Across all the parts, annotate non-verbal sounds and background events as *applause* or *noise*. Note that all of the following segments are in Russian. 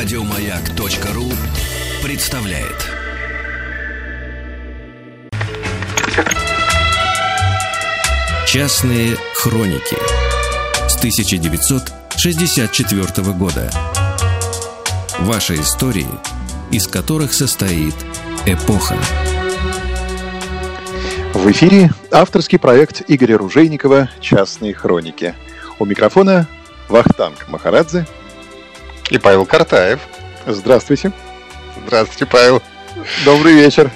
Радиомаяк.ру представляет. Частные хроники с 1964 года. Ваши истории, из которых состоит эпоха. В эфире авторский проект Игоря Ружейникова «Частные хроники». У микрофона Вахтанг Махарадзе и Павел Картаев. Здравствуйте. Здравствуйте, Павел. Добрый вечер.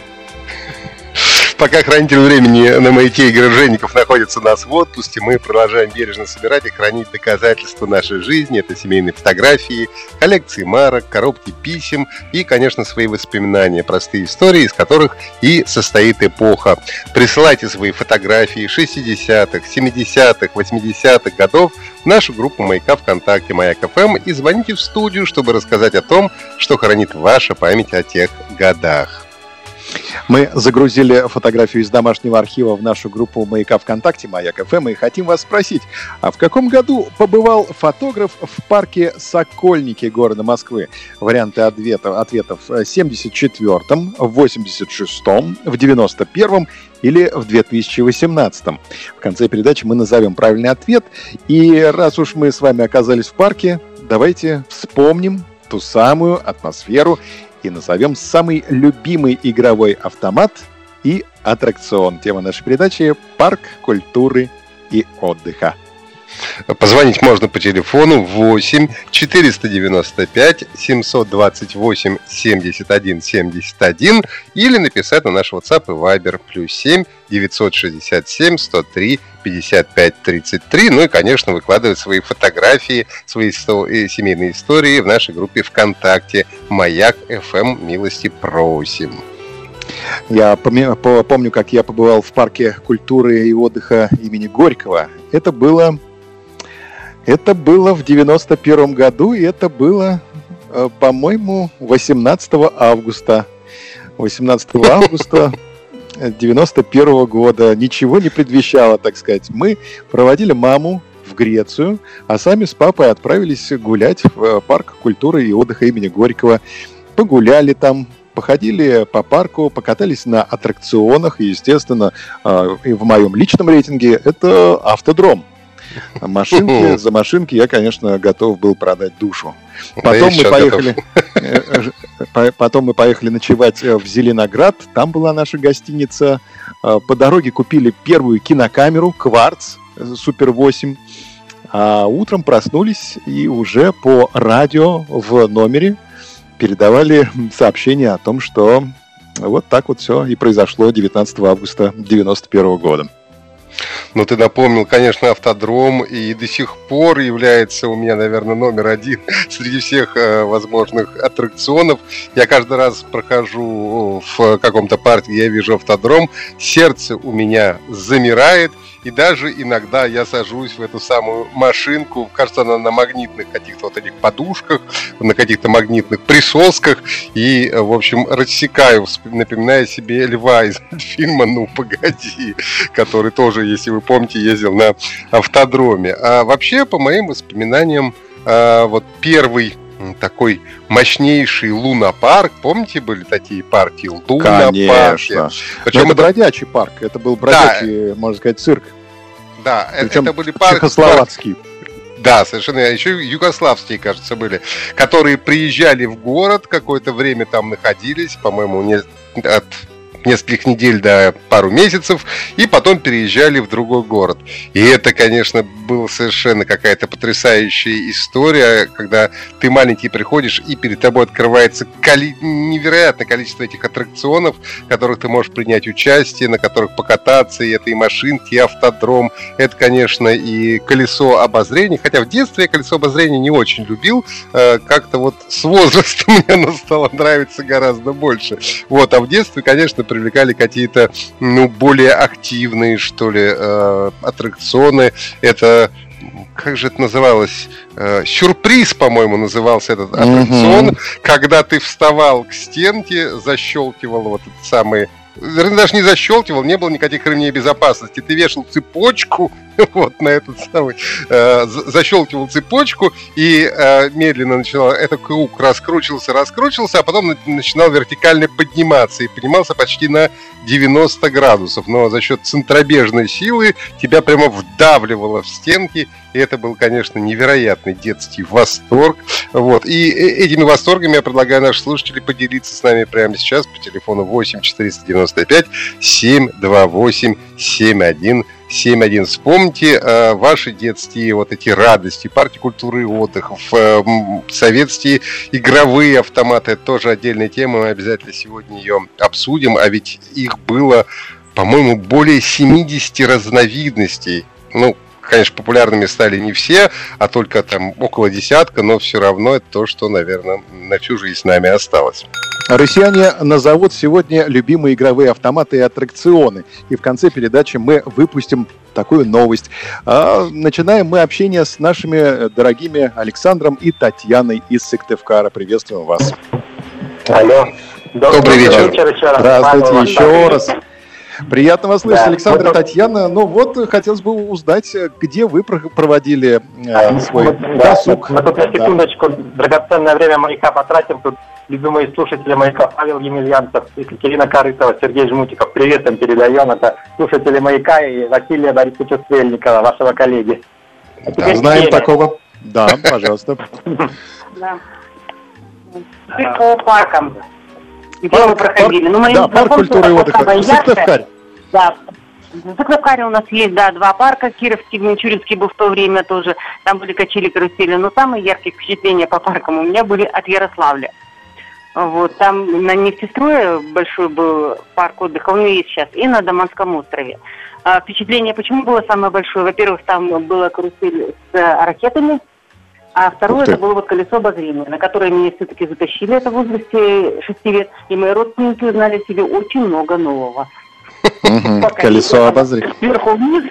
Пока хранитель времени на маяке Игорь Женников находится у нас в отпуске, мы продолжаем бережно собирать и хранить доказательства нашей жизни. Это семейные фотографии, коллекции марок, коробки писем и, конечно, свои воспоминания, простые истории, из которых и состоит эпоха. Присылайте свои фотографии 60-х, 70-х, 80-х годов в нашу группу «Маяка ВКонтакте» «Маяк ФМ» и звоните в студию, чтобы рассказать о том, что хранит ваша память о тех годах. Мы загрузили фотографию из домашнего архива в нашу группу «Маяка ВКонтакте» «Маяк ФМ» и хотим вас спросить, а в каком году побывал фотограф в парке Сокольники города Москвы? Варианты ответов, ответов в 74-м, в 86-м, в 91-м или в 2018. В конце передачи мы назовем правильный ответ. И раз уж мы с вами оказались в парке, давайте вспомним ту самую атмосферу и назовем самый любимый игровой автомат и аттракцион. Тема нашей передачи – парк культуры и отдыха. Позвонить можно по телефону 8 495 728 71 71 или написать на наш WhatsApp и Viber плюс 7 967 103 55 33. Ну и, конечно, выкладывать свои фотографии, свои э, семейные истории в нашей группе ВКонтакте «Маяк FM Милости просим». Я помню, как я побывал в парке культуры и отдыха имени Горького. Это было это было в 91 году, и это было, э, по-моему, 18 августа. 18 *laughs* августа 91 года. Ничего не предвещало, так сказать. Мы проводили маму в Грецию, а сами с папой отправились гулять в э, парк культуры и отдыха имени Горького. Погуляли там, походили по парку, покатались на аттракционах. И, естественно, э, в моем личном рейтинге это автодром. Машинки, за машинки я, конечно, готов был продать душу. Потом мы поехали, э, э, потом мы поехали ночевать э, в Зеленоград. Там была наша гостиница. По дороге купили первую кинокамеру «Кварц» Супер 8. А утром проснулись и уже по радио в номере передавали сообщение о том, что вот так вот все и произошло 19 августа 1991 года. Ну, ты напомнил, конечно, автодром и до сих пор является у меня, наверное, номер один *laughs* среди всех э, возможных аттракционов. Я каждый раз прохожу в каком-то парке, я вижу автодром, сердце у меня замирает, и даже иногда я сажусь в эту самую машинку, кажется, она на магнитных каких-то вот этих подушках, на каких-то магнитных присосках, и, в общем, рассекаю, напоминая себе льва из *laughs* фильма «Ну, погоди», который тоже, если вы помните, ездил на автодроме. А вообще, по моим воспоминаниям, а, вот первый такой мощнейший лунопарк. Помните, были такие парки лунопарки? Причем это, бродячий парк. Это был бродячий, да. можно сказать, цирк. Да, Причем это были парки. Чехословацкие. Да, совершенно. Еще югославские, кажется, были, которые приезжали в город, какое-то время там находились, по-моему, не от нескольких недель до пару месяцев, и потом переезжали в другой город. И это, конечно, была совершенно какая-то потрясающая история, когда ты маленький приходишь, и перед тобой открывается коли... невероятное количество этих аттракционов, в которых ты можешь принять участие, на которых покататься, и это и машинки, и автодром, это, конечно, и колесо обозрения, хотя в детстве я колесо обозрения не очень любил, э, как-то вот с возрастом *laughs* мне оно стало нравиться гораздо больше. Вот, а в детстве, конечно, привлекали какие-то, ну, более активные, что ли, э, аттракционы. Это как же это называлось? Э, сюрприз, по-моему, назывался этот аттракцион, mm-hmm. когда ты вставал к стенке, защелкивал вот этот самый даже не защелкивал, не было никаких ремней безопасности. Ты вешал цепочку *laughs* вот на этот самый, э, защелкивал цепочку и э, медленно начинал, этот круг раскручивался, раскручивался, а потом начинал вертикально подниматься и поднимался почти на 90 градусов. Но за счет центробежной силы тебя прямо вдавливало в стенки, и это был, конечно, невероятный детский восторг. Вот. И э, этими восторгами я предлагаю нашим слушателям поделиться с нами прямо сейчас по телефону 8 495 728 71 7.1. Вспомните э, ваши детские вот эти радости, парки культуры и отдыха, э, советские игровые автоматы. Это тоже отдельная тема, мы обязательно сегодня ее обсудим. А ведь их было, по-моему, более 70 разновидностей. Ну, конечно, популярными стали не все, а только там около десятка, но все равно это то, что, наверное, на всю жизнь с нами осталось. Россияне назовут сегодня любимые игровые автоматы и аттракционы. И в конце передачи мы выпустим такую новость. А начинаем мы общение с нашими дорогими Александром и Татьяной из Сыктывкара. Приветствуем вас. Алло. Добрый, Добрый вечер. вечер еще раз. Здравствуйте еще раз. Приятно вас слышать, да. Александр и Татьяна. Ну вот, хотелось бы узнать, где вы проводили э, свой да, досуг. Мы, мы тут на секундочку да. драгоценное время маяка потратим. Тут любимые слушатели маяка Павел Емельянцев, Екатерина Корытова, Сергей Жмутиков. Привет им передаем. Это слушатели маяка и Василия Борисовича Стрельникова, вашего коллеги. А да, знаем теме. такого. Да, *laughs* пожалуйста. Да. По паркам. Где мы проходили? Ну, да, парк культуры и отдыха. Сыктывкарь. Да, в Сыктывкаре у нас есть, да, два парка. Кировский, Мичуринский был в то время тоже. Там были качели, карусели. Но самые яркие впечатления по паркам у меня были от Ярославля. Вот, там на нефтестрое большой был парк отдыха, он и есть сейчас, и на Даманском острове. А, впечатление почему было самое большое? Во-первых, там была карусель с ракетами, а второе, это было вот колесо обозрения, на которое меня все-таки затащили, это в возрасте 6 лет, и мои родственники узнали себе очень много нового. Колесо обозрения. Сверху вниз.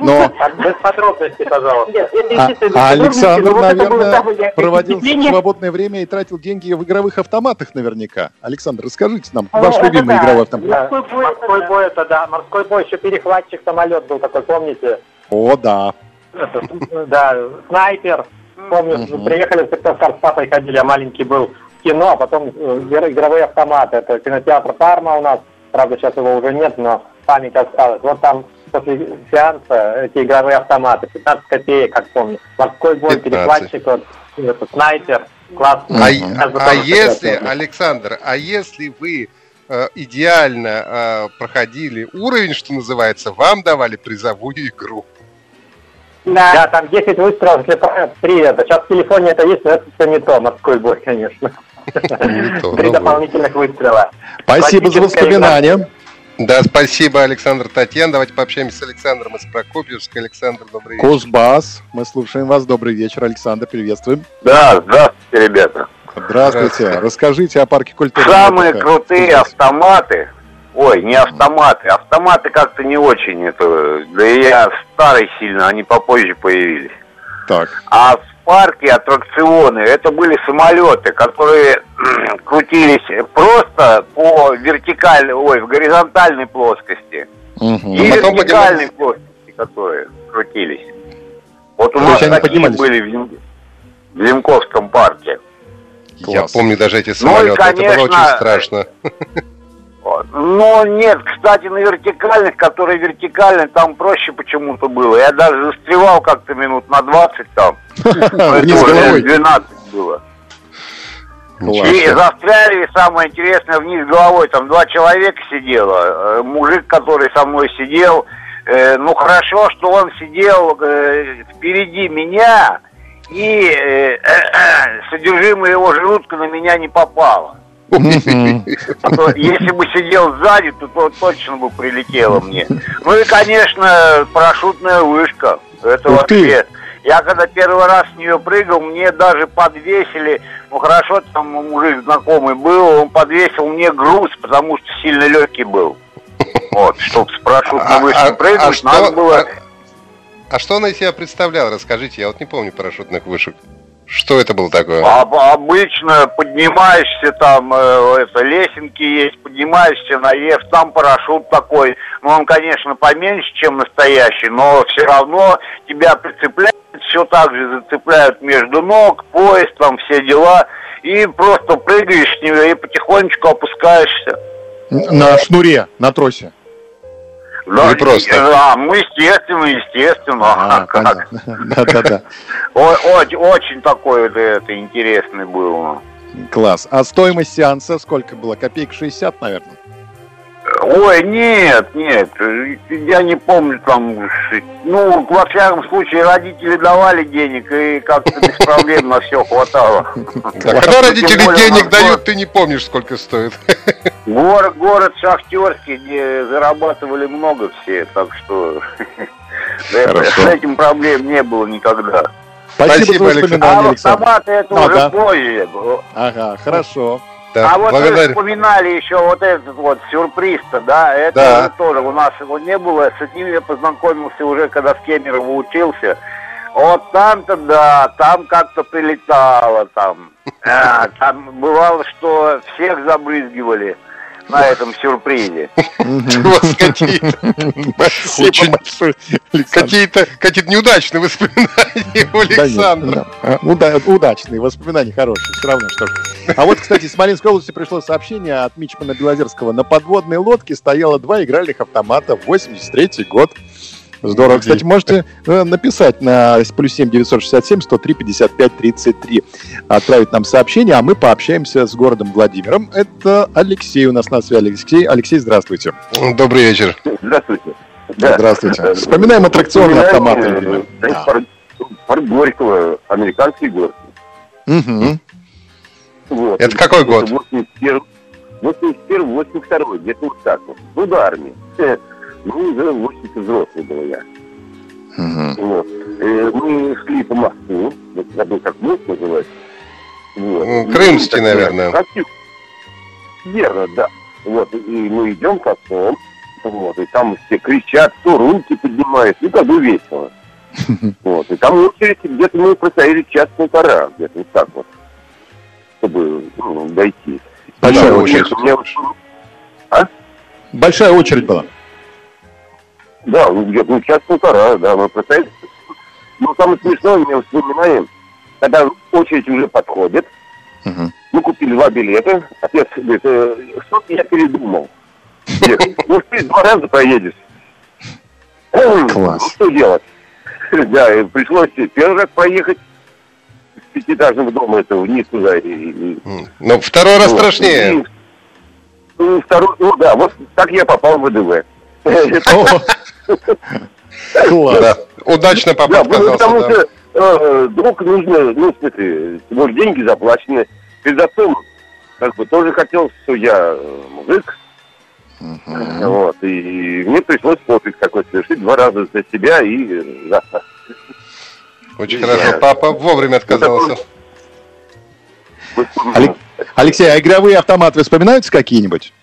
Но... Без подробностей, пожалуйста. А, а Александр, наверное, *laughs* проводил свободное время и тратил деньги в игровых автоматах наверняка. Александр, расскажите нам, ваш любимый игровой автомат. Морской бой, это да. Морской бой, еще перехватчик самолет был такой, помните? О, да. Да, снайпер. Помню, приехали в Сыктывкар с папой ходили, а маленький был в кино, а потом э, игровые автоматы. Это кинотеатр Парма у нас Правда, сейчас его уже нет, но память осталась. Вот там после сеанса эти игровые автоматы, 15 копеек, как помню. Морской бой, 15. перехватчик, вот, это, снайпер, классно. А, а, а если, Александр, а если вы э, идеально э, проходили уровень, что называется, вам давали призовую игру? Да. да, там 10 выстрелов, если три это. Сейчас в телефоне это есть, но это все не то, морской бой, конечно. Три дополнительных выстрела. Спасибо за воспоминания. Да, спасибо, Александр Татьян. Давайте пообщаемся с Александром из Прокопьевска. Александр, добрый вечер. Кузбасс, мы слушаем вас. Добрый вечер, Александр, приветствуем. Да, здравствуйте, ребята. Здравствуйте. здравствуйте. Расскажите о парке культуры. Самые крутые автоматы, ой, не автоматы, автоматы как-то не очень, это, да я старый сильно, они попозже появились. Так. А парки, аттракционы, это были самолеты, которые крутились просто по вертикальной, ой, в горизонтальной плоскости. Угу. И а вертикальной плоскости, которые крутились. Вот у нас такие были в, в Лемковском парке. Я помню даже эти самолеты, ну, и, конечно, это было очень страшно. Но нет, кстати, на вертикальных, которые вертикальные, там проще почему-то было. Я даже застревал как-то минут на 20 там. *laughs* Вниз головой. 12 было. И застряли, и самое интересное, вниз головой. Там два человека сидело. Э, мужик, который со мной сидел, э, ну хорошо, что он сидел э, впереди меня, и содержимое его желудка на меня не попало. А то, если бы сидел сзади, то, то точно бы прилетело мне. Ну и, конечно, парашютная вышка. Это Ух вообще... Ты. Я когда первый раз с нее прыгал, мне даже подвесили, ну хорошо, там мужик знакомый был, он подвесил мне груз, потому что сильно легкий был. Вот, чтобы с парашютной а, вышки а, прыгнуть, а надо было... А, а что она из себя представляла? Расскажите, я вот не помню парашютных вышек. Что это было такое? А, обычно поднимаешься, там э, это, лесенки есть, поднимаешься наверх, там парашют такой. Ну, он, конечно, поменьше, чем настоящий, но все равно тебя прицепляют, все так же зацепляют между ног, поезд, там все дела. И просто прыгаешь с него и потихонечку опускаешься. На шнуре, на тросе. Да, Или просто? Да, ну, естественно, естественно. А, *laughs* как? *laughs* Да-да-да. Очень, очень такой вот это интересный был. Класс. А стоимость сеанса сколько было? Копеек 60, наверное? Ой, нет, нет, я не помню там, ну, во всяком случае, родители давали денег, и как-то без *laughs* проблем на все хватало. Когда родители денег дают, ты не помнишь, сколько стоит. Город, город шахтерский, где зарабатывали много все, так что *laughs* с этим проблем не было никогда. Спасибо, Спасибо А автоматы это а, уже да. позже. Ага, хорошо. Да, а вот благодарю. вы вспоминали еще вот этот вот сюрприз-то, да, это да. тоже у нас его не было, с ним я познакомился уже, когда в Кемерово учился. Вот там-то, да, там как-то прилетало, там. А, там бывало, что всех забрызгивали на этом сюрпризе. Какие-то какие-то неудачные воспоминания у Александра. Удачные воспоминания хорошие, все равно что. А вот, кстати, с Мариинской области пришло сообщение от Мичмана Белозерского. На подводной лодке стояло два игральных автомата, 83 год. Здорово. Кстати, можете э, написать на плюс 7 967 103 55 33. Отправить нам сообщение, а мы пообщаемся с городом Владимиром. Это Алексей у нас на связи. Алексей, Алексей здравствуйте. Добрый вечер. Здравствуйте. Да. Здравствуйте. Вспоминаем аттракционные автоматы. Э, да. Парк Горького, американский город. Угу. Вот. Это какой год? 81 82 где-то вот так вот. Ну, до армии. Ну, уже 80 взрослый был я. Угу. Вот. И э, мы шли по мосту, вот забыл, как мост называется. Вот. Ну, Крымский, наверное. Красив... Верно, да. Вот, и мы идем к отцом, вот, и там все кричат, кто руки поднимает, ну, как бы весело. *laughs* Вот, и там очередь где-то мы простояли час-полтора, где-то вот так вот, чтобы ну, дойти. Большая очередь. Меня... А? Большая очередь была. Да, ну, где-то ну, час-полтора, да, мы пытаемся. Но самое смешное, у меня воспоминание, когда очередь уже подходит, uh-huh. мы купили два билета, отец говорит, э, что-то я передумал. Ну, ты два раза проедешь. Класс. Ну, что делать? Да, пришлось первый раз проехать пятиэтажного дома, это вниз туда. И, ну, второй раз вот. страшнее. И, ну, второй, ну да, вот так я попал в ВДВ. Класс. Удачно отказался. Потому что э, друг нужно, ну, в смысле, деньги заплачены. Перед отцом как бы тоже хотел, что я э, мужик. Вот, и мне пришлось подвиг такой совершить два раза за себя и да. Очень хорошо. Папа вовремя отказался. Алексей, а игровые автоматы вспоминаются какие-нибудь?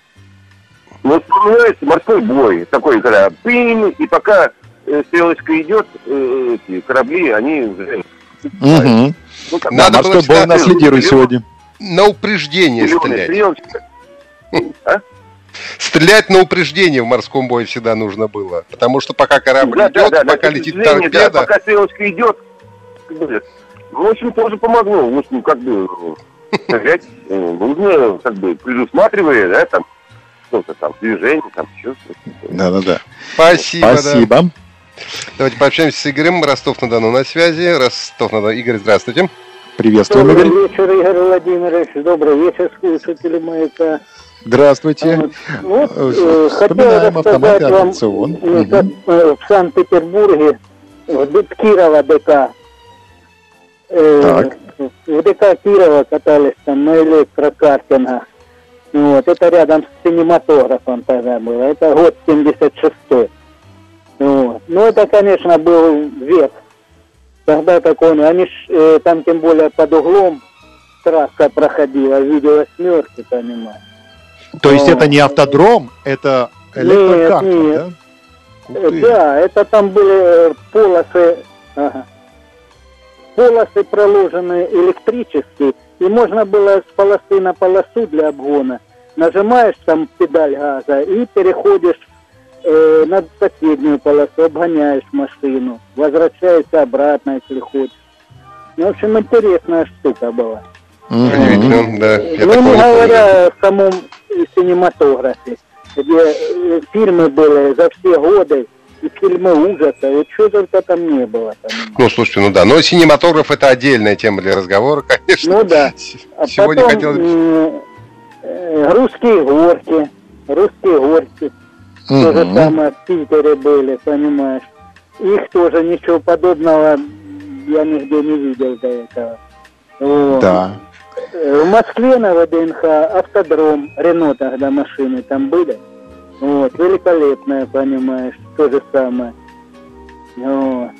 Ну, вспоминается морской бой, такой, когда пинь, и пока э, стрелочка идет, э, эти корабли, они уже... Угу. Ну, как, Надо да, морской бой нас лидирует сегодня. На упреждение стрелять. А? Стрелять на упреждение в морском бою всегда нужно было. Потому что пока корабль да, идет, да, да, пока летит торпеда... Да, пока стрелочка идет, ну, в общем, тоже помогло. В общем, как бы стрелять э, нужно, как бы предусматривая, да, там, что-то там, движение, там, чувство. Да-да-да. Спасибо. Спасибо. Да. Давайте пообщаемся с Игорем. Ростов-на-Дону на связи. Ростов-на-Дону. Игорь, здравствуйте. Приветствуем, Игорь. Добрый вечер, Игорь Владимирович. Добрый вечер, слушатели маяка. Здравствуйте. Вот, э, хотел рассказать вам, как э, в Санкт-Петербурге, в Кирова ДК, э, так. в ДК Кирова катались там на электрокартингах. Вот, это рядом с кинематографом тогда было. Это год 76-й. Вот. Ну, это, конечно, был век. Тогда такой, они ж, э, там тем более под углом трасса проходила, видео восьмерки, понимаешь. То есть это не автодром, это электрокарта, нет, нет. да? Да, это там были э, полосы, ага. полосы проложены электрические, и можно было с полосы на полосу для обгона. Нажимаешь там педаль газа и переходишь э, на соседнюю полосу, обгоняешь машину, возвращаешься обратно, если хочешь. Ну, в общем, интересная штука была. Удивительно, да. Ну, не говоря о самом синематографе, где э, фильмы были за все годы, фильмы ужаса, и что только там не было. Понимаете? Ну, слушайте, ну да, но синематограф это отдельная тема для разговора, *laughs* конечно. Ну да. А Сегодня потом, хотел... э, русские горки, русские горки, угу. то же самое в Питере были, понимаешь. Их тоже ничего подобного я нигде не видел до этого. Вот. Да. Э, в Москве на ВДНХ автодром, Рено тогда машины там были. Вот, великолепная, понимаешь, то же самое. Вот.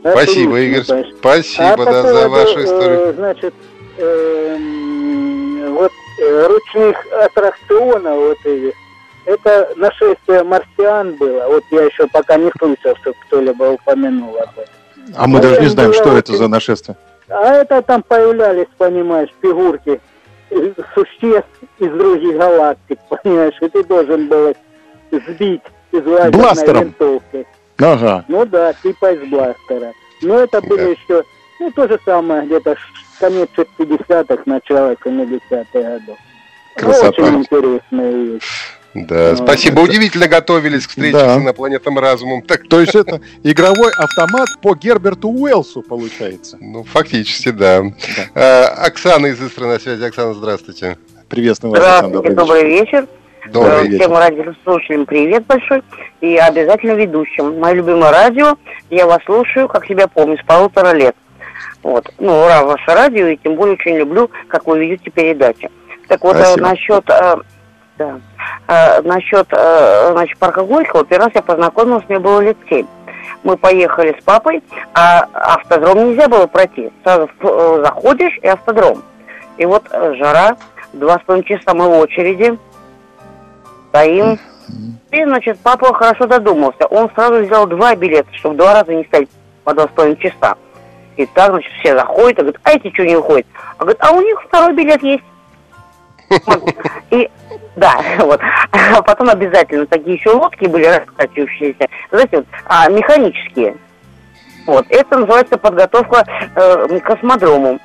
Спасибо, Отлично, Игорь, конечно. спасибо а да, за вашу историю. Э, значит, э, вот э, ручных аттракционов вот этих, это нашествие марсиан было. Вот я еще пока не слышал, что кто-либо упомянул об этом. А мы даже не знаем, что это за нашествие. А это там появлялись, понимаешь, фигурки существ из других галактик, *laughs* понимаешь, и ты должен был сбить из лазерной винтовки. Ага. Ну да, типа из бластера. Но это было да. еще, ну то же самое, где-то конец 60-х, начало 70-х годов. Красота. Очень интересная вещь. Да, ну, спасибо. Это... Удивительно готовились к встрече да. с инопланетным разумом. Так... То есть это игровой автомат по Герберту Уэлсу получается? Ну, фактически, да. да. А, Оксана из Истры на связи. Оксана, здравствуйте. Приветствую вас, Здравствуйте, добрый вечер. Добрый вечер. Всем радиослушателям привет большой. И обязательно ведущим. Мое любимое радио. Я вас слушаю, как себя помню, с полутора лет. Вот. Ну, ура, ваше радио, и тем более очень люблю, как вы ведете передачи. Так вот, Спасибо. насчет да. А, насчет а, значит, парка Горького, первый раз я познакомилась, мне было лет семь. Мы поехали с папой, а автодром нельзя было пройти. Сразу э, заходишь и автодром. И вот э, жара, два с половиной часа мы в очереди, стоим. И, значит, папа хорошо додумался. Он сразу взял два билета, чтобы два раза не стоять по два с половиной часа. И так, значит, все заходят, и говорят, а эти что не уходят? А говорит, а у них второй билет есть. *laughs* И да, *laughs* вот. А потом обязательно такие еще лодки были раскачивающиеся, знаете, вот, а, механические. Вот. Это называется подготовка э, к космодрому.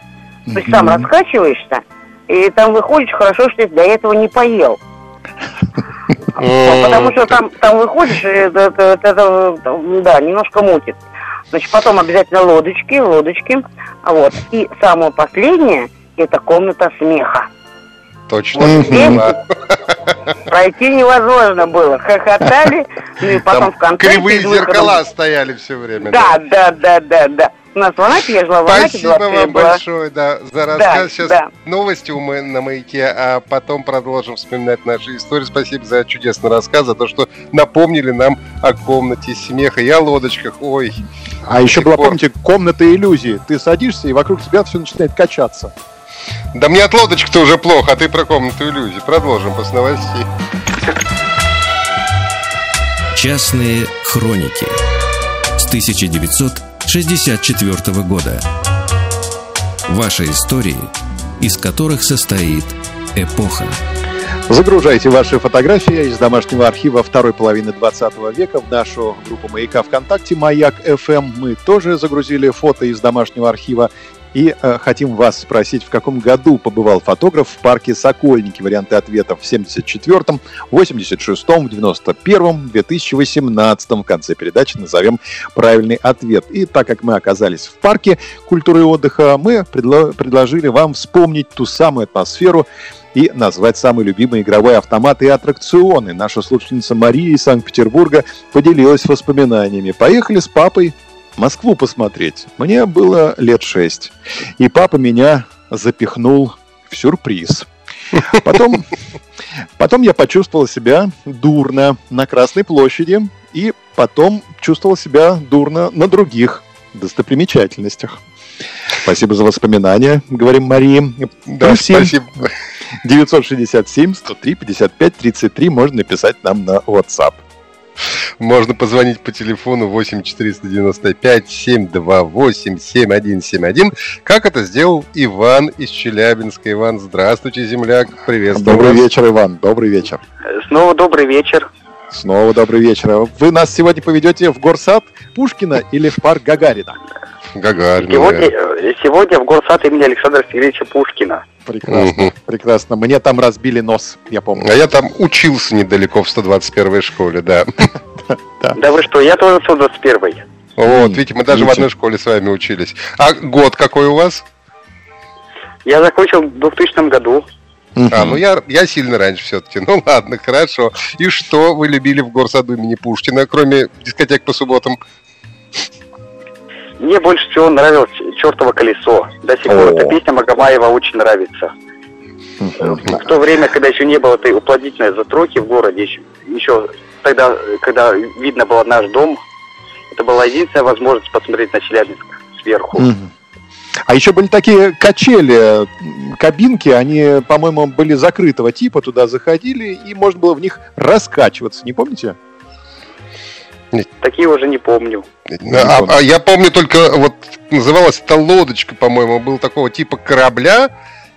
То есть сам раскачиваешься, и там выходишь, хорошо, что ты до этого не поел. Потому что там, там выходишь, это, это, это, да, немножко мутит. Значит, потом обязательно лодочки, лодочки. Вот. И самое последнее, это комната смеха. Точно. Пройти невозможно было. Хохотали, ну и потом в конце... Кривые зеркала стояли все время. Да, да, да, да, да. У нас в Анапе, я жила в Анапе. Спасибо вам большое, да, за рассказ. Сейчас новости на маяке, а потом продолжим вспоминать наши истории. Спасибо за чудесный рассказ, за то, что напомнили нам о комнате смеха и о лодочках. Ой. А еще была, помните, комната иллюзии. Ты садишься, и вокруг тебя все начинает качаться. Да мне от лодочки-то уже плохо, а ты про комнату иллюзий. Продолжим после новостей. Частные хроники с 1964 года. Ваши истории, из которых состоит эпоха. Загружайте ваши фотографии из домашнего архива второй половины 20 века в нашу группу «Маяка ВКонтакте» «Маяк FM. Мы тоже загрузили фото из домашнего архива и э, хотим вас спросить, в каком году побывал фотограф в парке Сокольники? Варианты ответов в 74-м, 86-м, 91-м, 2018-м. В конце передачи назовем правильный ответ. И так как мы оказались в парке культуры и отдыха, мы предло- предложили вам вспомнить ту самую атмосферу, и назвать самые любимые игровые автоматы и аттракционы. Наша слушательница Мария из Санкт-Петербурга поделилась воспоминаниями. Поехали с папой Москву посмотреть. Мне было лет шесть. И папа меня запихнул в сюрприз. Потом, потом я почувствовал себя дурно на Красной площади. И потом чувствовал себя дурно на других достопримечательностях. Спасибо за воспоминания, говорим Марии. Да, спасибо. 967 103 55 33 можно написать нам на WhatsApp. Можно позвонить по телефону 8 495 728 7171, как это сделал Иван из Челябинска. Иван, здравствуйте, земляк. Приветствую Добрый вас. вечер, Иван. Добрый вечер. Снова добрый вечер. Снова добрый вечер. Вы нас сегодня поведете в горсад Пушкина или в парк Гагарина? Гагарина. Сегодня, э, сегодня в горсад имени Александра Сергеевича Пушкина. Прекрасно, угу. прекрасно. Мне там разбили нос, я помню. А я там учился недалеко в 121 школе, *laughs* да. Да вы что, я тоже в 121 Вот, видите, мы даже в одной школе с вами учились. А год какой у вас? Я закончил в 2000 году. А, ну я, я сильно раньше все-таки. Ну ладно, хорошо. И что вы любили в горсаду имени Пушкина, кроме дискотек по субботам? Мне больше всего нравилось «Чертово колесо». До сих пор эта песня Магомаева очень нравится. В то время, когда еще не было этой уплотнительной затроки в городе, еще, еще тогда, когда видно было наш дом, это была единственная возможность посмотреть на Челябинск сверху. А еще были такие качели, кабинки, они, по-моему, были закрытого типа, туда заходили, и можно было в них раскачиваться, не помните? Такие уже не помню. А, а я помню только, вот называлась это лодочка, по-моему, был такого типа корабля,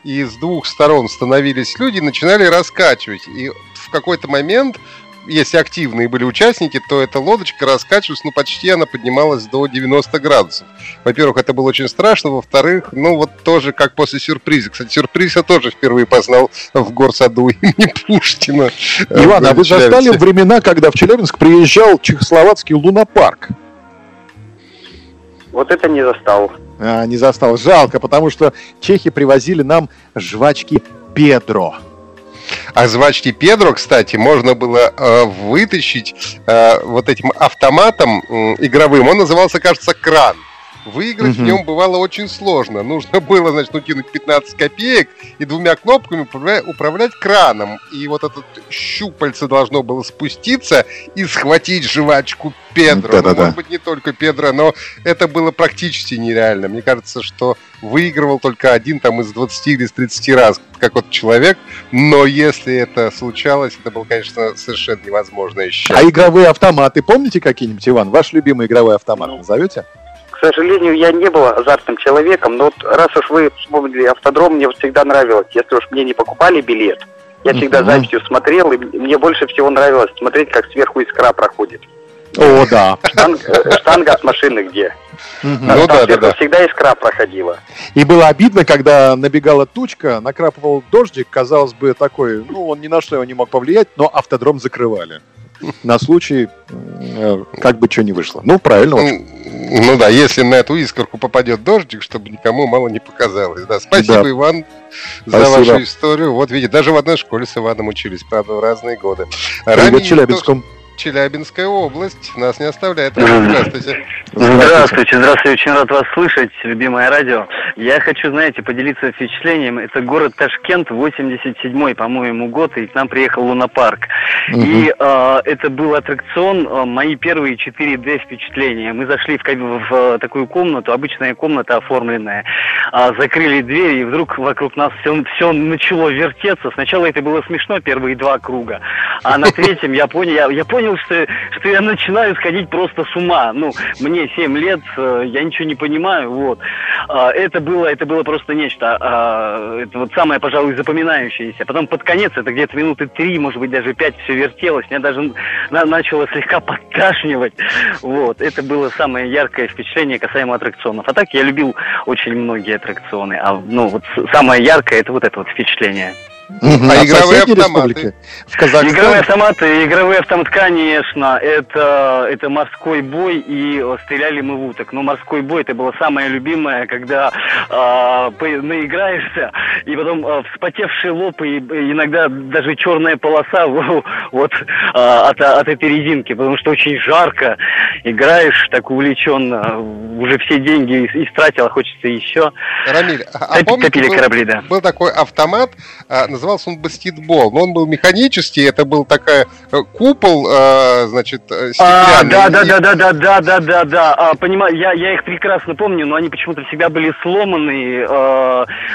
и с двух сторон становились люди и начинали раскачивать. И в какой-то момент если активные были участники, то эта лодочка раскачивалась, ну, почти она поднималась до 90 градусов. Во-первых, это было очень страшно, во-вторых, ну, вот тоже как после сюрприза. Кстати, сюрприз я тоже впервые познал в горсаду имени Пушкина. Иван, а вы застали времена, когда в Челябинск приезжал чехословацкий лунопарк? Вот это не застал. А, не застал. Жалко, потому что чехи привозили нам жвачки Педро. А жвачки Педро, кстати, можно было э, вытащить э, вот этим автоматом э, игровым. Он назывался, кажется, кран. Выиграть угу. в нем бывало очень сложно. Нужно было, значит, накинуть 15 копеек и двумя кнопками управлять, управлять краном. И вот этот щупальце должно было спуститься и схватить жвачку Педро. Да, ну, да, может да. быть, не только Педро, но это было практически нереально. Мне кажется, что выигрывал только один там из 20 или из 30 раз какой-то человек. Но если это случалось, это было, конечно, совершенно невозможно еще. А игровые автоматы, помните какие-нибудь, Иван? Ваш любимый игровой автомат ну, назовете? К сожалению, я не был азартным человеком, но вот раз уж вы вспомнили автодром, мне всегда нравилось. Если уж мне не покупали билет, я всегда записью смотрел, и мне больше всего нравилось смотреть, как сверху искра проходит. О, *laughs* да. Штанг, э, штанга от машины где. Ну да, да, да. Всегда искра проходила. И было обидно, когда набегала тучка, накрапывал дождик, казалось бы, такой, ну, он ни на что его не мог повлиять, но автодром закрывали на случай, э, как бы что ни вышло. Ну, правильно. Ну да, если на эту искорку попадет дождик, чтобы никому мало не показалось. Да, спасибо, да. Иван, за спасибо. вашу историю. Вот видите, даже в одной школе с Иваном учились, правда, в разные годы. Привет, Челябинском. Челябинская область нас не оставляет. Здравствуйте. Здравствуйте, здравствуйте. Очень рад вас слышать, любимое радио. Я хочу, знаете, поделиться впечатлением. Это город Ташкент, 87-й, по-моему, год, и к нам приехал Лунопарк. Угу. И э, это был аттракцион, э, мои первые 4D впечатления. Мы зашли в, в, в такую комнату, обычная комната оформленная, э, закрыли дверь, и вдруг вокруг нас все, все начало вертеться. Сначала это было смешно, первые два круга, а на третьем я понял, я, я понял, понял, что, что я начинаю сходить просто с ума. Ну, мне 7 лет, э, я ничего не понимаю, вот. А, это было, это было просто нечто. А, это вот самое, пожалуй, запоминающееся. Потом под конец, это где-то минуты три, может быть, даже пять все вертелось. Меня даже начало слегка подташнивать. Вот. Это было самое яркое впечатление касаемо аттракционов. А так я любил очень многие аттракционы. А ну, вот самое яркое, это вот это вот впечатление. Угу. А, а игровые автоматы? В Казахстане? Игровые автоматы, игровые автоматы, конечно, это, это морской бой и стреляли мы в уток. Но морской бой это было самое любимое, когда э, наиграешься, и потом э, вспотевший лоб, и иногда даже черная полоса *laughs* вот э, от, от этой резинки, потому что очень жарко, играешь так увлеченно, уже все деньги истратил, а хочется еще. Рамиль, а, а помните, был, корабли, да. был такой автомат, назывался он баскетбол, но он был механический, это был такая э, купол, э, значит, э, а, да, да, да, да, да, да, да, да, да, а, понимаю, я, я их прекрасно помню, но они почему-то всегда были сломанные,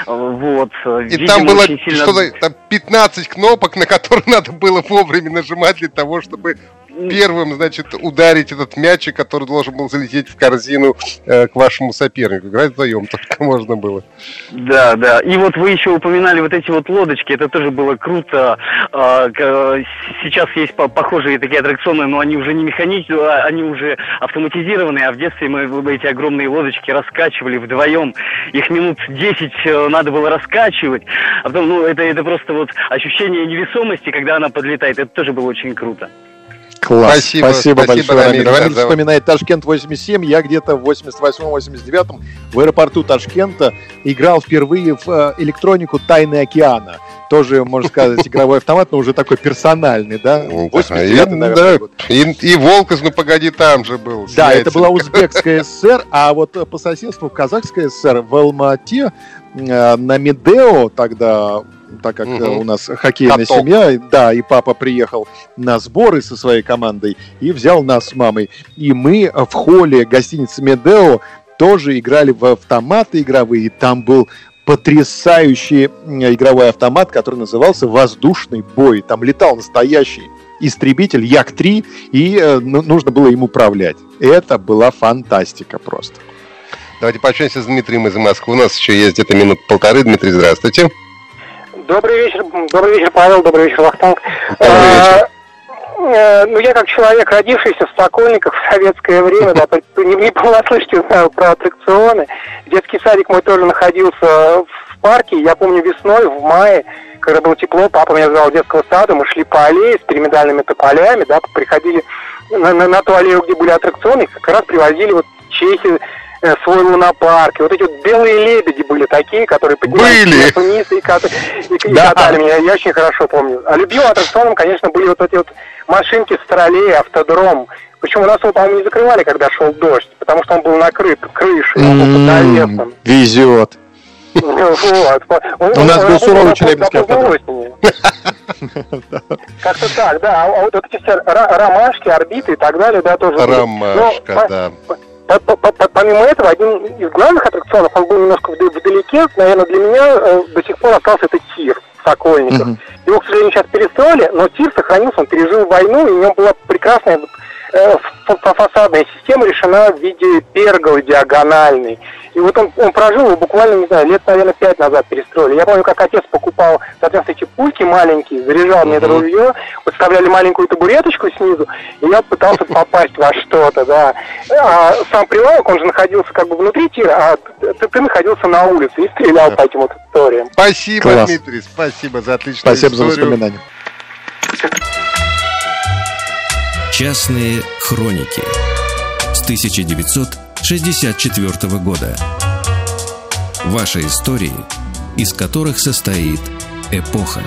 вот. И Видимо, там было сильно... что-то, там 15 кнопок, на которые *laughs* надо было вовремя нажимать для того, чтобы первым, значит, ударить этот мячик, который должен был залететь в корзину э, к вашему сопернику. Играть вдвоем только *laughs* можно было. Да, да. И вот вы еще упоминали вот эти вот лодочки, это тоже было круто. А, сейчас есть похожие такие аттракционы, но они уже не механические, а они уже автоматизированные, а в детстве мы эти огромные лодочки раскачивали вдвоем. Их минут 10 э, надо было раскачивать. А потом, ну, это, это просто вот ощущение невесомости, когда она подлетает. Это тоже было очень круто. Класс. Спасибо, спасибо, спасибо большое, Рамиль. Рамиль вспоминает Ташкент 87. Я где-то в 88-89 в аэропорту Ташкента играл впервые в э, электронику «Тайны океана». Тоже, можно сказать, игровой автомат, но уже такой персональный, да? 89 ну, наверное, да. И, и Волкос, ну погоди, там же был. Да, это была Узбекская *laughs* ССР, а вот по соседству Казахская ССР в Алмате э, на Медео тогда так как угу. у нас хоккейная Каток. семья, да, и папа приехал на сборы со своей командой и взял нас с мамой. И мы в холле гостиницы Медео тоже играли в автоматы игровые. И там был потрясающий игровой автомат, который назывался «Воздушный бой». Там летал настоящий истребитель Як-3, и э, ну, нужно было им управлять. Это была фантастика просто. Давайте пообщаемся с Дмитрием из Москвы. У нас еще есть где-то минут полторы. Дмитрий, здравствуйте. Добрый вечер, добрый вечер, Павел, добрый вечер, Вахтанг. Добрый вечер. А, ну, я как человек, родившийся в Сокольниках в советское время, да, не, не понаслышке знаю про аттракционы. Детский садик мой тоже находился в парке. Я помню весной, в мае, когда было тепло, папа меня звал детского сада, мы шли по аллее с пирамидальными тополями, да, приходили на, на, на ту аллею, где были аттракционы, как раз привозили вот чехи Э, свой лунопарк. И вот эти вот белые лебеди были такие, которые поднимались вниз и, кат... и, и да. катали меня. Я очень хорошо помню. А любимым аттракционом, конечно, были вот эти вот машинки с троллей, автодром. Причем у нас его, по-моему, не закрывали, когда шел дождь, потому что он был накрыт крышей, он был под навесом. Везет. У нас был суровый челябинский автодром. *laughs* Как-то так, да. А вот эти все ромашки, орбиты и так далее, да, тоже. Ромашка, да помимо этого, один из главных аттракционов, он был немножко вдалеке, наверное, для меня э, до сих пор остался это тир в Сокольниках. Его, к сожалению, сейчас перестроили, но тир сохранился, он пережил войну, и у него была прекрасная фасадная система решена в виде перголы диагональной. И вот он, он прожил его буквально, не знаю, лет, наверное, пять назад перестроили. Я помню, как отец покупал, соответственно, эти пульки маленькие, заряжал мне это ружье, вот вставляли маленькую табуреточку снизу, и я пытался попасть во что-то, да. А сам прилавок, он же находился как бы внутри тира, а ты, ты находился на улице и стрелял по этим вот историям. Спасибо, Класс. Дмитрий, спасибо за отличную Спасибо историю. за воспоминания. Частные хроники с 1964 года. Ваши истории, из которых состоит эпоха.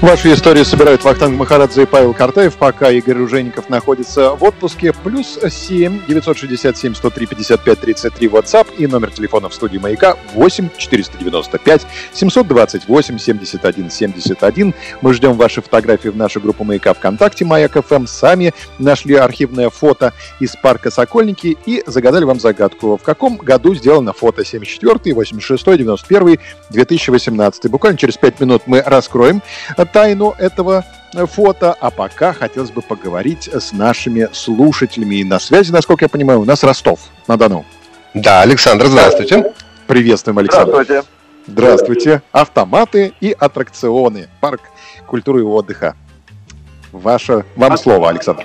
Ваши истории собирают Вахтанг Махарадзе и Павел Картаев, пока Игорь Ружеников находится в отпуске. Плюс 7 967 103 55 33 WhatsApp и номер телефона в студии «Маяка» 8 495 728 71 71. Мы ждем ваши фотографии в нашу группу «Маяка» ВКонтакте «Маяк ФМ». Сами нашли архивное фото из парка «Сокольники» и загадали вам загадку. В каком году сделано фото 74 86 91 2018 Буквально через 5 минут мы раскроем тайну этого э, фото. А пока хотелось бы поговорить с нашими слушателями. И на связи, насколько я понимаю, у нас Ростов на Дону. Да, Александр, здравствуйте. Приветствуем, Александр. Здравствуйте. Здравствуйте. Автоматы и аттракционы. Парк культуры и отдыха. Ваше, вам слово, Александр.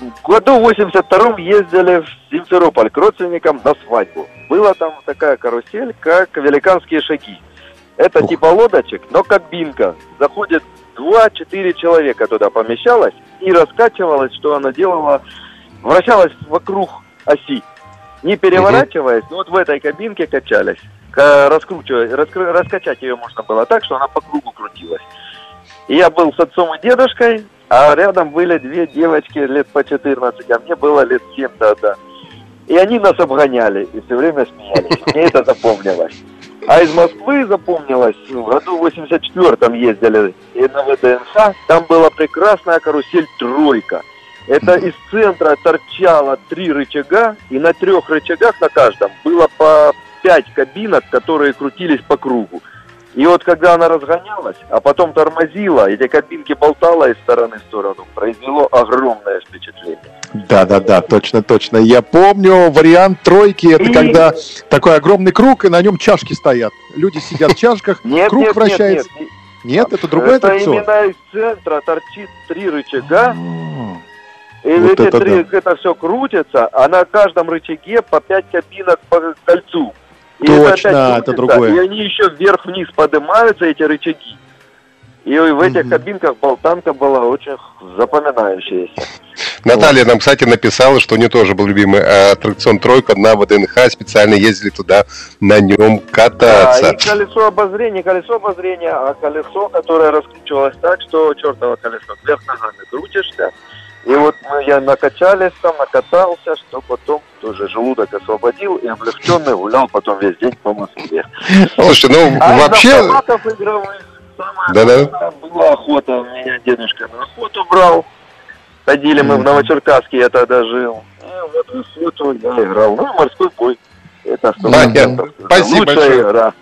В году 82-м ездили в Симферополь к родственникам на свадьбу. Была там такая карусель, как «Великанские шаги». Это Ух. типа лодочек, но кабинка. Заходит 2-4 человека туда помещалось и раскачивалось, что она делала, вращалась вокруг оси. Не переворачиваясь, но вот в этой кабинке качались. Раскручивать, раскры, раскачать ее можно было так, что она по кругу крутилась. И я был с отцом и дедушкой, а рядом были две девочки лет по 14, а мне было лет 7 тогда. И они нас обгоняли и все время смеялись. Мне это запомнилось. А из Москвы запомнилось, в году 84-м ездили и на ВДНХ, там была прекрасная карусель «Тройка». Это из центра торчало три рычага, и на трех рычагах на каждом было по пять кабинок, которые крутились по кругу. И вот когда она разгонялась, а потом тормозила, эти кабинки болтала из стороны в сторону, произвело огромное впечатление. Да, да, да, точно, точно. Я помню вариант тройки, это и... когда такой огромный круг, и на нем чашки стоят. Люди сидят в чашках, *laughs* нет, круг нет, вращается. Нет, нет, нет, это другой это аттракцион. именно из центра торчит три рычага. И Вот эти это три, да. это все крутится, а на каждом рычаге по пять кабинок по кольцу. И Точно, опять это крутится, другое. И они еще вверх-вниз поднимаются, эти рычаги. И в этих кабинках болтанка была очень запоминающаяся. Наталья нам, кстати, написала, что у нее тоже был любимый э, аттракцион «Тройка» на ВДНХ. Специально ездили туда на нем Да, кататься. и колесо обозрения, колесо обозрения, а колесо, которое раскручивалось так, что чертово колесо, вверх ногами крутишься. И вот мы, я накачались там, накатался, что потом тоже желудок освободил и облегченный гулял потом весь день по Москве. Слушайте, ну А вообще... Да-да. была охота. Меня дедушка на охоту брал. Ходили мы в Новочеркасске, я тогда жил. И вот в охоту я играл. Ну, морской бой. Это что Понятно. Спасибо лучшая большое. игра.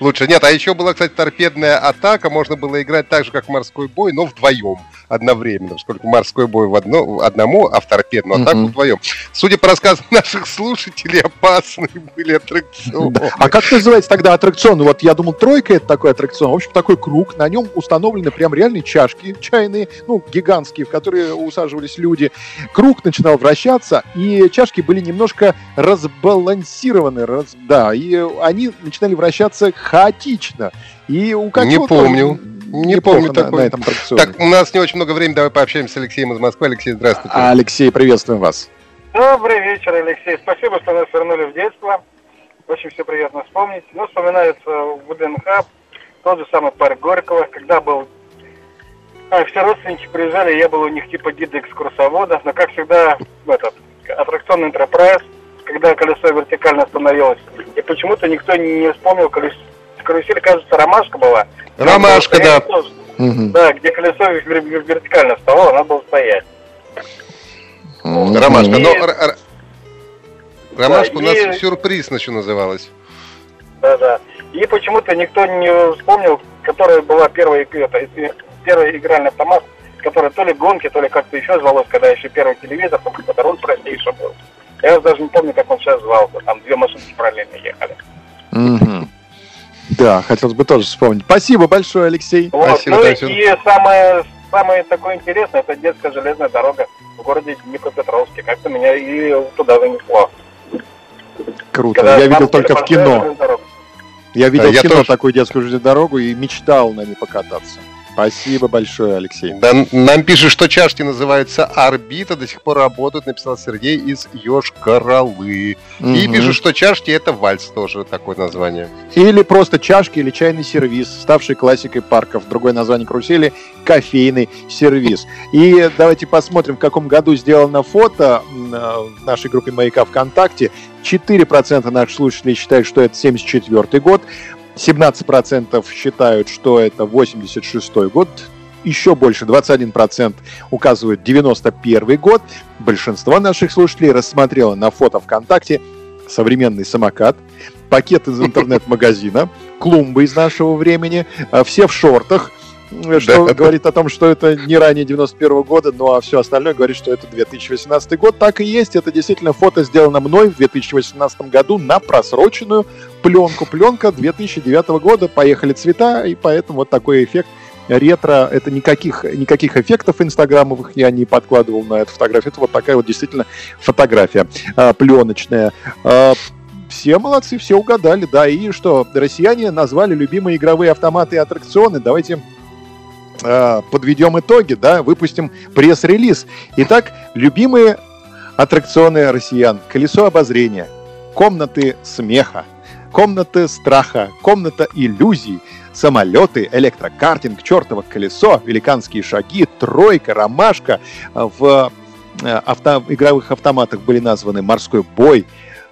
Лучше. Нет, а еще была, кстати, торпедная атака. Можно было играть так же, как морской бой, но вдвоем одновременно. Поскольку морской бой в одно, одному, а в торпедную атаку Мгм. вдвоем. Судя по рассказам наших слушателей, опасные были аттракционы. Да. А как называется тогда аттракцион? Вот я думал, тройка это такой аттракцион. В общем, такой круг. На нем установлены прям реальные чашки чайные, ну, гигантские, в которые усаживались люди. Круг начинал вращаться, и чашки были немножко разбалансированы. раз- да, и они начинали вращаться хаотично. И у Не помню. Не помню на- такой. на этом аттракционе. Так, у нас не очень много времени, давай пообщаемся с Алексеем из Москвы. Алексей, здравствуйте. Алексей, приветствуем вас. Добрый вечер, Алексей. Спасибо, что нас вернули в детство. Очень все приятно вспомнить. Ну, вспоминается в ВДНХ тот же самый парк Горького, когда был... а, все родственники приезжали, я был у них типа гида экскурсовода, но, как всегда, этот аттракцион Enterprise, когда колесо вертикально остановилось, и почему-то никто не вспомнил колесо. Карусель, кажется, ромашка была. Ромашка, да. Да, где колесо вер- вер- вертикально вставало, надо было стоять. Ромашка. И- Но Ромашка у Да, нас и- сюрприз еще называлась. Да-да. И почему-то никто не вспомнил, которая была первая, это, первый игральный автомат, который то ли гонки, то ли как-то еще звалось, когда еще первый телевизор, только какой-то руль простейший был. Я даже не помню, как он сейчас звался. Там две машинки параллельно ехали. Мгм. Да, хотелось бы тоже вспомнить. Спасибо большое, Алексей. Вот. ну и самое, самое такое интересное, это детская железная дорога в городе Днепропетровске. Как-то меня и туда занесло. Круто. Когда Я видел только в кино. Я видел Да, в кино тоже. такую детскую железную дорогу и мечтал на ней покататься. Спасибо большое, Алексей. Да, нам пишут, что чашки называются орбита, до сих пор работают, написал Сергей из Ёж-Королы. И Мгм. пишут, что чашки это вальс тоже такое название. Или просто чашки или чайный сервис, ставший классикой парков. Другое название карусели – кофейный сервис. И давайте посмотрим, в каком году сделано фото э, в нашей группе «Маяка ВКонтакте». 4% наших слушателей считают, что это 74 год. 17% считают, что это 86 год. Еще больше, 21% указывают 91 год. Большинство наших слушателей рассмотрело на фото ВКонтакте современный самокат, пакет из *laughs* интернет-магазина, клумбы из нашего времени, а, все в шортах, что Да. говорит о том, что это не ранее 91 года, ну а все остальное говорит, что это 2018 год. Так и есть, это действительно фото сделано мной в 2018 году на просроченную пленку. Пленка 2009 года, поехали цвета, и поэтому вот такой эффект ретро, это никаких, никаких эффектов инстаграмовых я не подкладывал на эту фотографию. Это вот такая вот действительно фотография а, пленочная. А, все молодцы, все угадали, да. И что, россияне назвали любимые игровые автоматы и аттракционы. Давайте а, подведем итоги, да, выпустим пресс-релиз. Итак, любимые аттракционы россиян. Колесо обозрения, комнаты смеха, комнаты страха, комната иллюзий, самолеты, электрокартинг, чертово колесо, великанские шаги, тройка, ромашка. В э, авто, игровых автоматах были названы морской бой,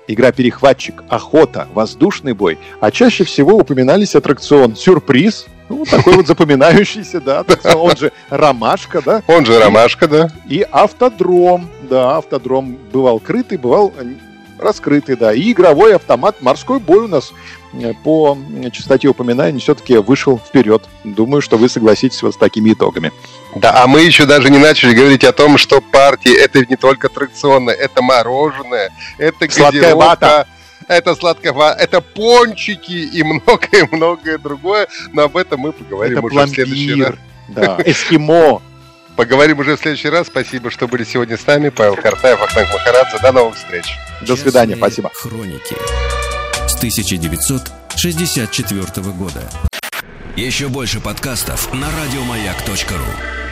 игра-перехватчик, охота, воздушный бой. А чаще всего упоминались аттракцион «Сюрприз», ну, такой вот запоминающийся, да, он же «Ромашка», да. Он же Ромашка, да. И автодром, да, автодром бывал крытый, бывал раскрыты, да. И игровой автомат «Морской бой» у нас э, по частоте упоминаний все-таки вышел вперед. Думаю, что вы согласитесь вот с такими итогами. Да, а мы еще даже не начали говорить о том, что партии это не только аттракционное, это мороженое, это Сладкая вата. Это сладкого, это пончики и многое-многое другое. Но об этом мы поговорим это уже пломбир, в следующий раз. Да, *laughs* эскимо. Поговорим уже в следующий раз. Спасибо, что были сегодня с нами. Павел Картаев, Ахтанг Махарадзе. До новых встреч. До свидания. Спасибо. Хроники с 1964 года. Еще больше подкастов на радиомаяк.ру